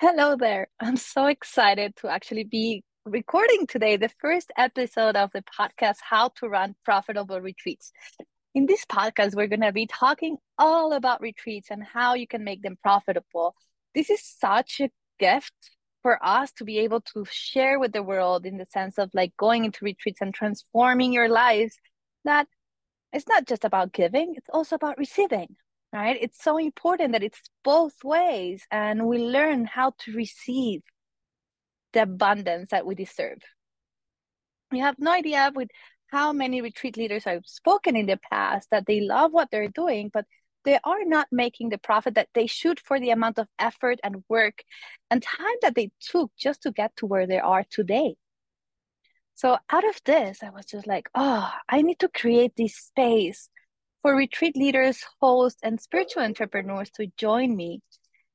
Hello there. I'm so excited to actually be recording today the first episode of the podcast, How to Run Profitable Retreats. In this podcast, we're going to be talking all about retreats and how you can make them profitable. This is such a gift for us to be able to share with the world in the sense of like going into retreats and transforming your lives that it's not just about giving, it's also about receiving right? It's so important that it's both ways and we learn how to receive the abundance that we deserve. You have no idea with how many retreat leaders I've spoken in the past that they love what they're doing, but they are not making the profit that they should for the amount of effort and work and time that they took just to get to where they are today. So out of this, I was just like, oh, I need to create this space for retreat leaders, hosts, and spiritual entrepreneurs to join me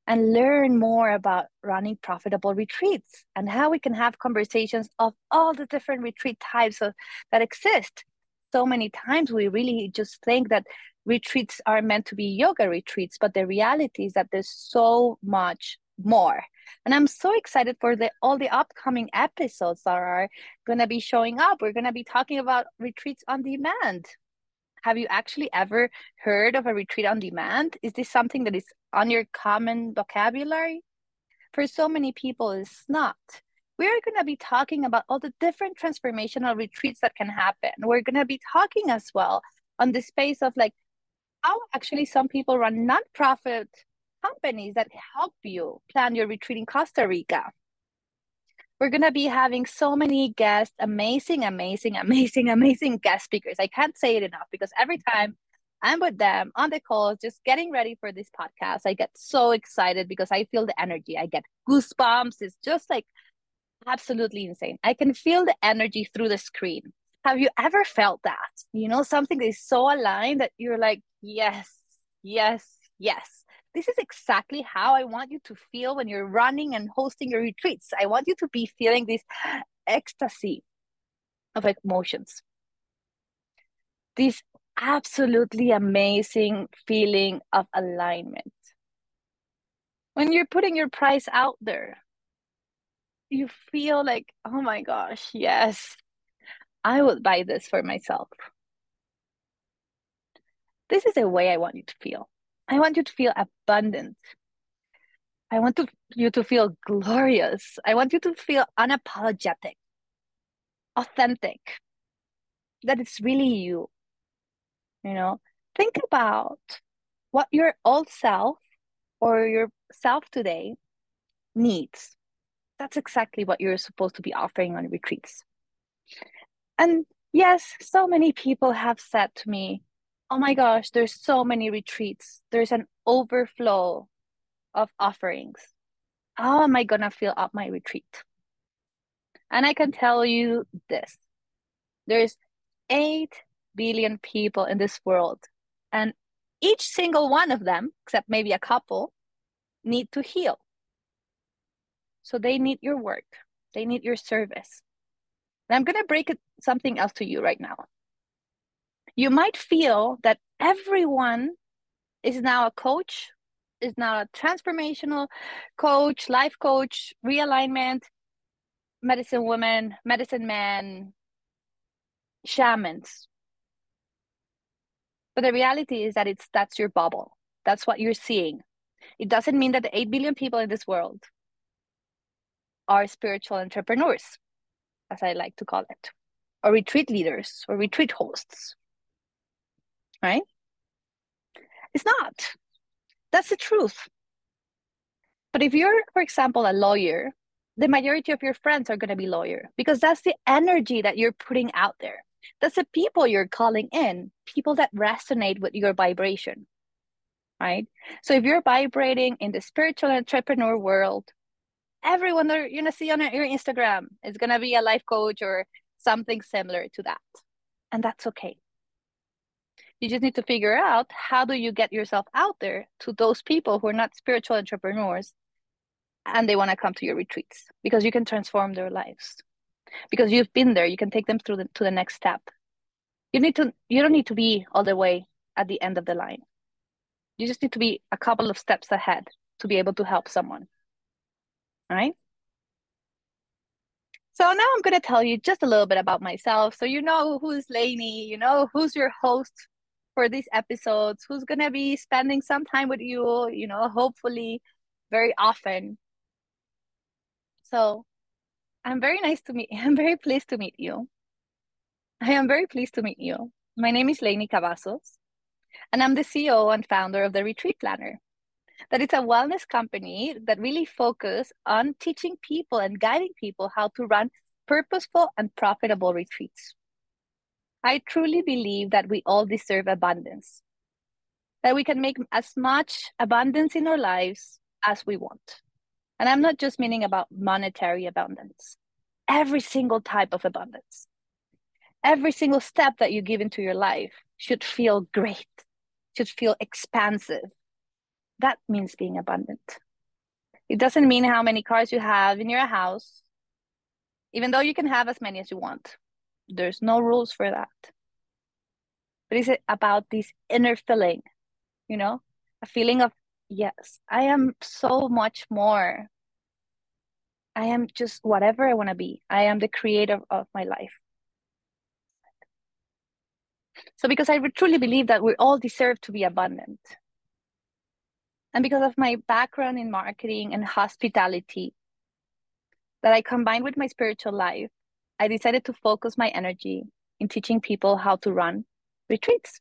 and learn more about running profitable retreats and how we can have conversations of all the different retreat types of, that exist. So many times we really just think that retreats are meant to be yoga retreats, but the reality is that there's so much more. And I'm so excited for the all the upcoming episodes that are going to be showing up. We're going to be talking about retreats on demand, have you actually ever heard of a retreat on demand? Is this something that is on your common vocabulary? For so many people, it's not. We're going to be talking about all the different transformational retreats that can happen. We're going to be talking as well on the space of like how actually some people run nonprofit companies that help you plan your retreat in Costa Rica we're going to be having so many guests, amazing, amazing, amazing, amazing guest speakers. I can't say it enough because every time I'm with them on the calls, just getting ready for this podcast, I get so excited because I feel the energy. I get goosebumps. It's just like absolutely insane. I can feel the energy through the screen. Have you ever felt that? You know, something is so aligned that you're like, yes, yes, yes this is exactly how I want you to feel when you're running and hosting your retreats. I want you to be feeling this ecstasy of emotions. This absolutely amazing feeling of alignment. When you're putting your price out there, you feel like, oh my gosh, yes, I would buy this for myself. This is the way I want you to feel. I want you to feel abundant. I want to, you to feel glorious. I want you to feel unapologetic, authentic, that it's really you. You know, think about what your old self or your self today needs. That's exactly what you're supposed to be offering on retreats. And yes, so many people have said to me, oh my gosh, there's so many retreats. There's an overflow of offerings. How am I going to fill up my retreat? And I can tell you this there's 8 billion people in this world, and each single one of them, except maybe a couple, need to heal. So they need your work, they need your service. And I'm going to break something else to you right now you might feel that everyone is now a coach, is now a transformational coach, life coach, realignment, medicine woman, medicine man, shamans. But the reality is that it's that's your bubble. That's what you're seeing. It doesn't mean that the 8 billion people in this world are spiritual entrepreneurs, as I like to call it, or retreat leaders or retreat hosts right? It's not. That's the truth. But if you're, for example, a lawyer, the majority of your friends are going to be lawyer because that's the energy that you're putting out there. That's the people you're calling in, people that resonate with your vibration, right? So if you're vibrating in the spiritual entrepreneur world, everyone that you're going to see on your Instagram is going to be a life coach or something similar to that. And that's okay. You just need to figure out how do you get yourself out there to those people who are not spiritual entrepreneurs and they want to come to your retreats because you can transform their lives. Because you've been there, you can take them through the, to the next step. You need to you don't need to be all the way at the end of the line. You just need to be a couple of steps ahead to be able to help someone. right? So now I'm going to tell you just a little bit about myself. So you know who's Leni, you know who's your host for these episodes, who's going to be spending some time with you, you know, hopefully very often. So I'm very nice to meet I'm very pleased to meet you. I am very pleased to meet you. My name is Leni Cavazos, and I'm the CEO and founder of the Retreat Planner. That it's a wellness company that really focus on teaching people and guiding people how to run purposeful and profitable retreats. I truly believe that we all deserve abundance, that we can make as much abundance in our lives as we want. And I'm not just meaning about monetary abundance, every single type of abundance. Every single step that you give into your life should feel great, should feel expansive. That means being abundant. It doesn't mean how many cars you have in your house, even though you can have as many as you want. There's no rules for that. But it's about this inner feeling, you know, a feeling of, yes, I am so much more. I am just whatever I want to be. I am the creator of my life. So, because I truly believe that we all deserve to be abundant. And because of my background in marketing and hospitality that I combined with my spiritual life, I decided to focus my energy in teaching people how to run retreats.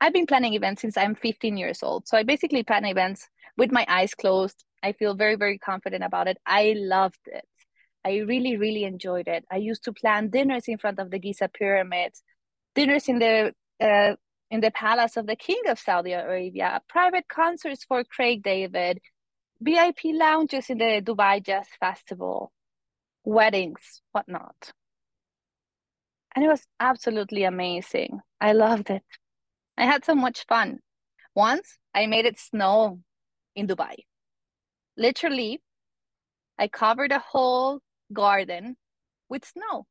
I've been planning events since I'm 15 years old. So I basically plan events with my eyes closed. I feel very, very confident about it. I loved it. I really, really enjoyed it. I used to plan dinners in front of the Giza pyramids, dinners in the uh, in the palace of the king of Saudi Arabia, private concerts for Craig David, VIP lounges in the Dubai Jazz Festival, weddings, whatnot. And it was absolutely amazing. I loved it. I had so much fun. Once I made it snow in Dubai. Literally, I covered a whole garden with snow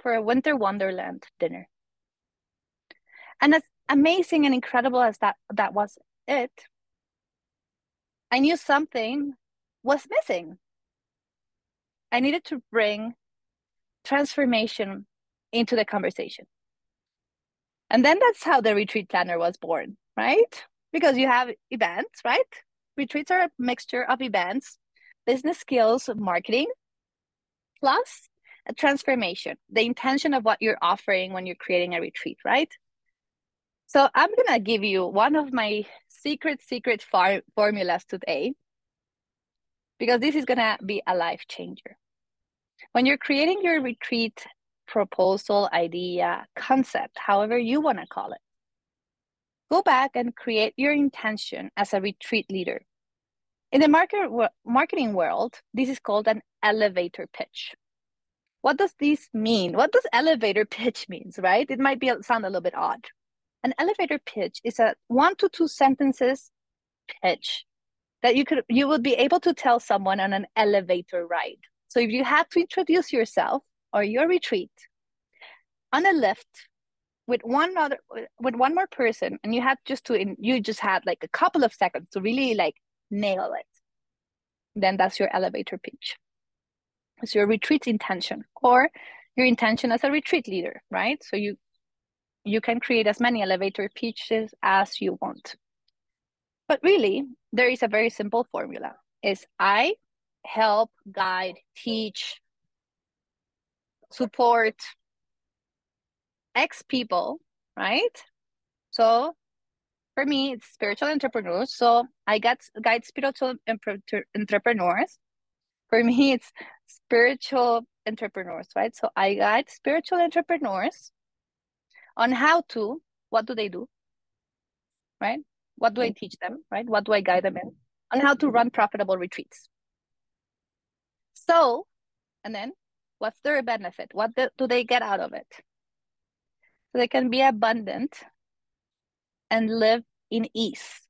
for a winter wonderland dinner. And as amazing and incredible as that that was it, I knew something was missing. I needed to bring transformation into the conversation. And then that's how the retreat planner was born, right? Because you have events, right? Retreats are a mixture of events, business skills, marketing, plus a transformation, the intention of what you're offering when you're creating a retreat, right? So I'm going to give you one of my secret, secret far- formulas today because this is going to be a life changer. When you're creating your retreat proposal, idea, concept, however you want to call it, go back and create your intention as a retreat leader. In the market, marketing world, this is called an elevator pitch. What does this mean? What does elevator pitch means, right? It might be sound a little bit odd. An elevator pitch is a one to two sentences pitch that you could you would be able to tell someone on an elevator ride. So if you had to introduce yourself or your retreat on a lift with one other with one more person and you had just to you just had like a couple of seconds to really like nail it then that's your elevator pitch it's your retreat intention or your intention as a retreat leader right so you you can create as many elevator pitches as you want. But really, there is a very simple formula. Is I help, guide, teach, support ex people, right? So for me, it's spiritual entrepreneurs. So I get guide spiritual entrepreneurs. For me, it's spiritual entrepreneurs, right? So I guide spiritual entrepreneurs on how to, what do they do? Right? What do I mm-hmm. teach them? Right? What do I guide them in? On how to run profitable retreats. So, and then what's their benefit? What do they get out of it? So they can be abundant and live in ease.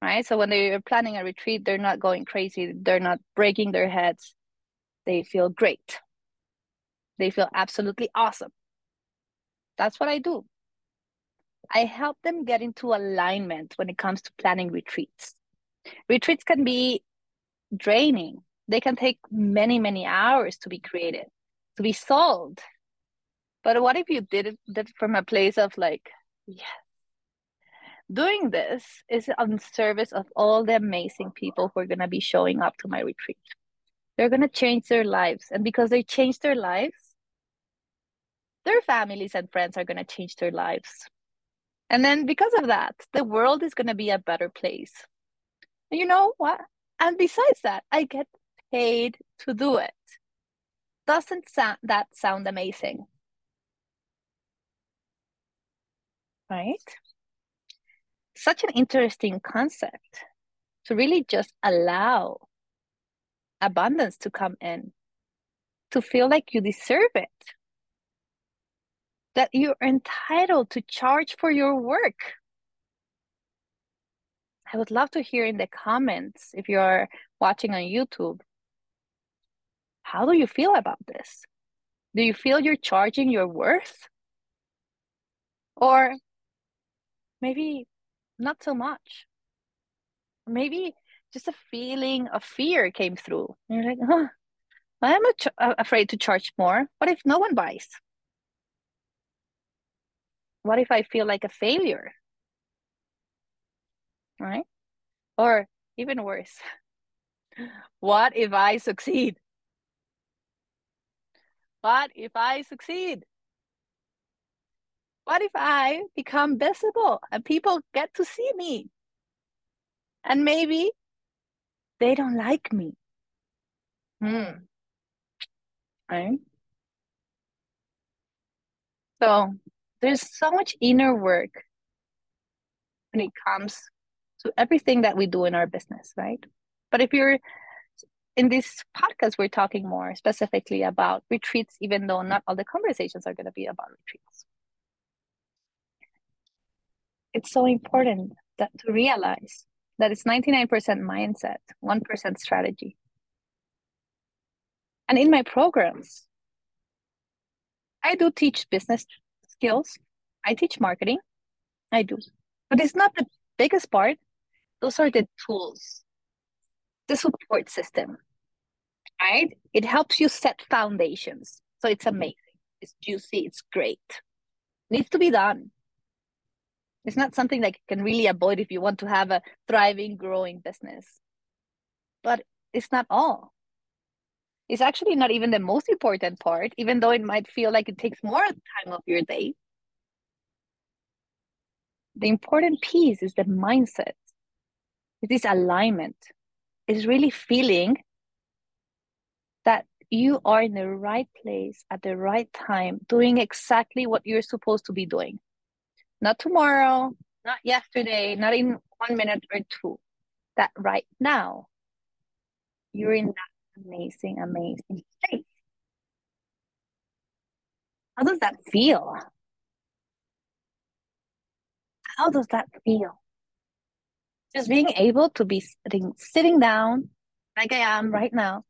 Right? So when they're planning a retreat, they're not going crazy, they're not breaking their heads. They feel great. They feel absolutely awesome. That's what I do. I help them get into alignment when it comes to planning retreats. Retreats can be draining. They can take many, many hours to be created, to be sold. But what if you did it, from a place of like, yes, doing this is on service of all the amazing people who are going to be showing up to my retreat. They're going to change their lives. And because they change their lives, their families and friends are going to change their lives. And then because of that, the world is going to be a better place. And you know what? And besides that, I get paid to do it. Doesn't sound, that sound amazing? Right? Such an interesting concept to really just allow abundance to come in, to feel like you deserve it, that you're entitled to charge for your work. I would love to hear in the comments if you're watching on YouTube. How do you feel about this? Do you feel you're charging your worth? Or maybe not so much. Maybe just a feeling of fear came through. You're like, huh, I'm uh, afraid to charge more. What if no one buys? What if I feel like a failure? Right? Or even worse, what if I succeed? What if I succeed? What if I become visible and people get to see me? And maybe they don't like me. Hmm. Right? So there's so much inner work when it comes to everything that we do in our business, right? But if you're in this podcast, we're talking more specifically about retreats, even though not all the conversations are going to be about retreats. It's so important that to realize that it's 99% mindset, 1% strategy. And in my programs, I do teach business skills. I teach marketing. I do. But it's not the biggest part. Those are the tools, the support system, right? It helps you set foundations. So it's mm-hmm. amazing. It's juicy. It's great. needs to be done. It's not something that you can really avoid if you want to have a thriving, growing business. But it's not all. It's actually not even the most important part, even though it might feel like it takes more time of your day. The important piece is the mindset. It is alignment. It's really feeling you are in the right place at the right time, doing exactly what you're supposed to be doing. Not tomorrow, not yesterday, not in one minute or two. That right now, you're in that amazing, amazing state. How does that feel? How does that feel? Just being able to be sitting, sitting down like I am right now.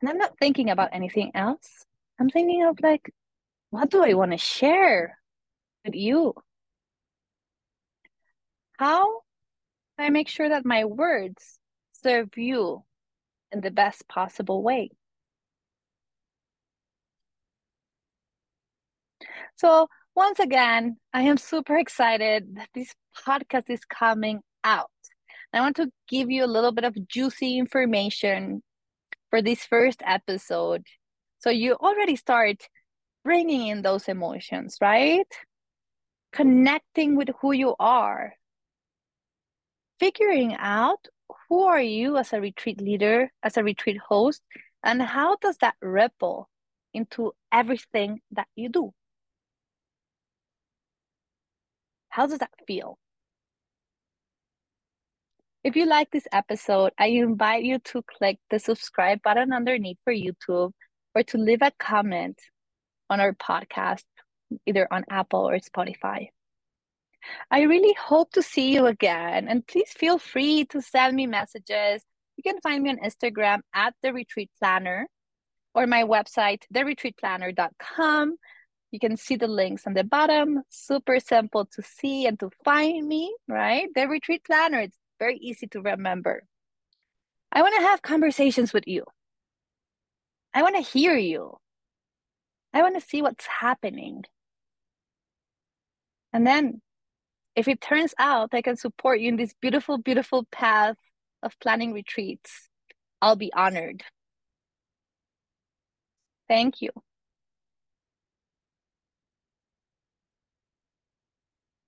And I'm not thinking about anything else. I'm thinking of like, what do I want to share with you? How can I make sure that my words serve you in the best possible way? So once again, I am super excited that this podcast is coming out. I want to give you a little bit of juicy information for this first episode. So you already start bringing in those emotions, right? Connecting with who you are. Figuring out who are you as a retreat leader, as a retreat host, and how does that ripple into everything that you do? How does that feel? If you like this episode, I invite you to click the subscribe button underneath for YouTube or to leave a comment on our podcast, either on Apple or Spotify. I really hope to see you again, and please feel free to send me messages. You can find me on Instagram at the Retreat Planner or my website, theretreatplanner.com. You can see the links on the bottom. Super simple to see and to find me, right? The retreat planner. It's very easy to remember. I want to have conversations with you. I want to hear you. I want to see what's happening. And then, if it turns out I can support you in this beautiful, beautiful path of planning retreats, I'll be honored. Thank you.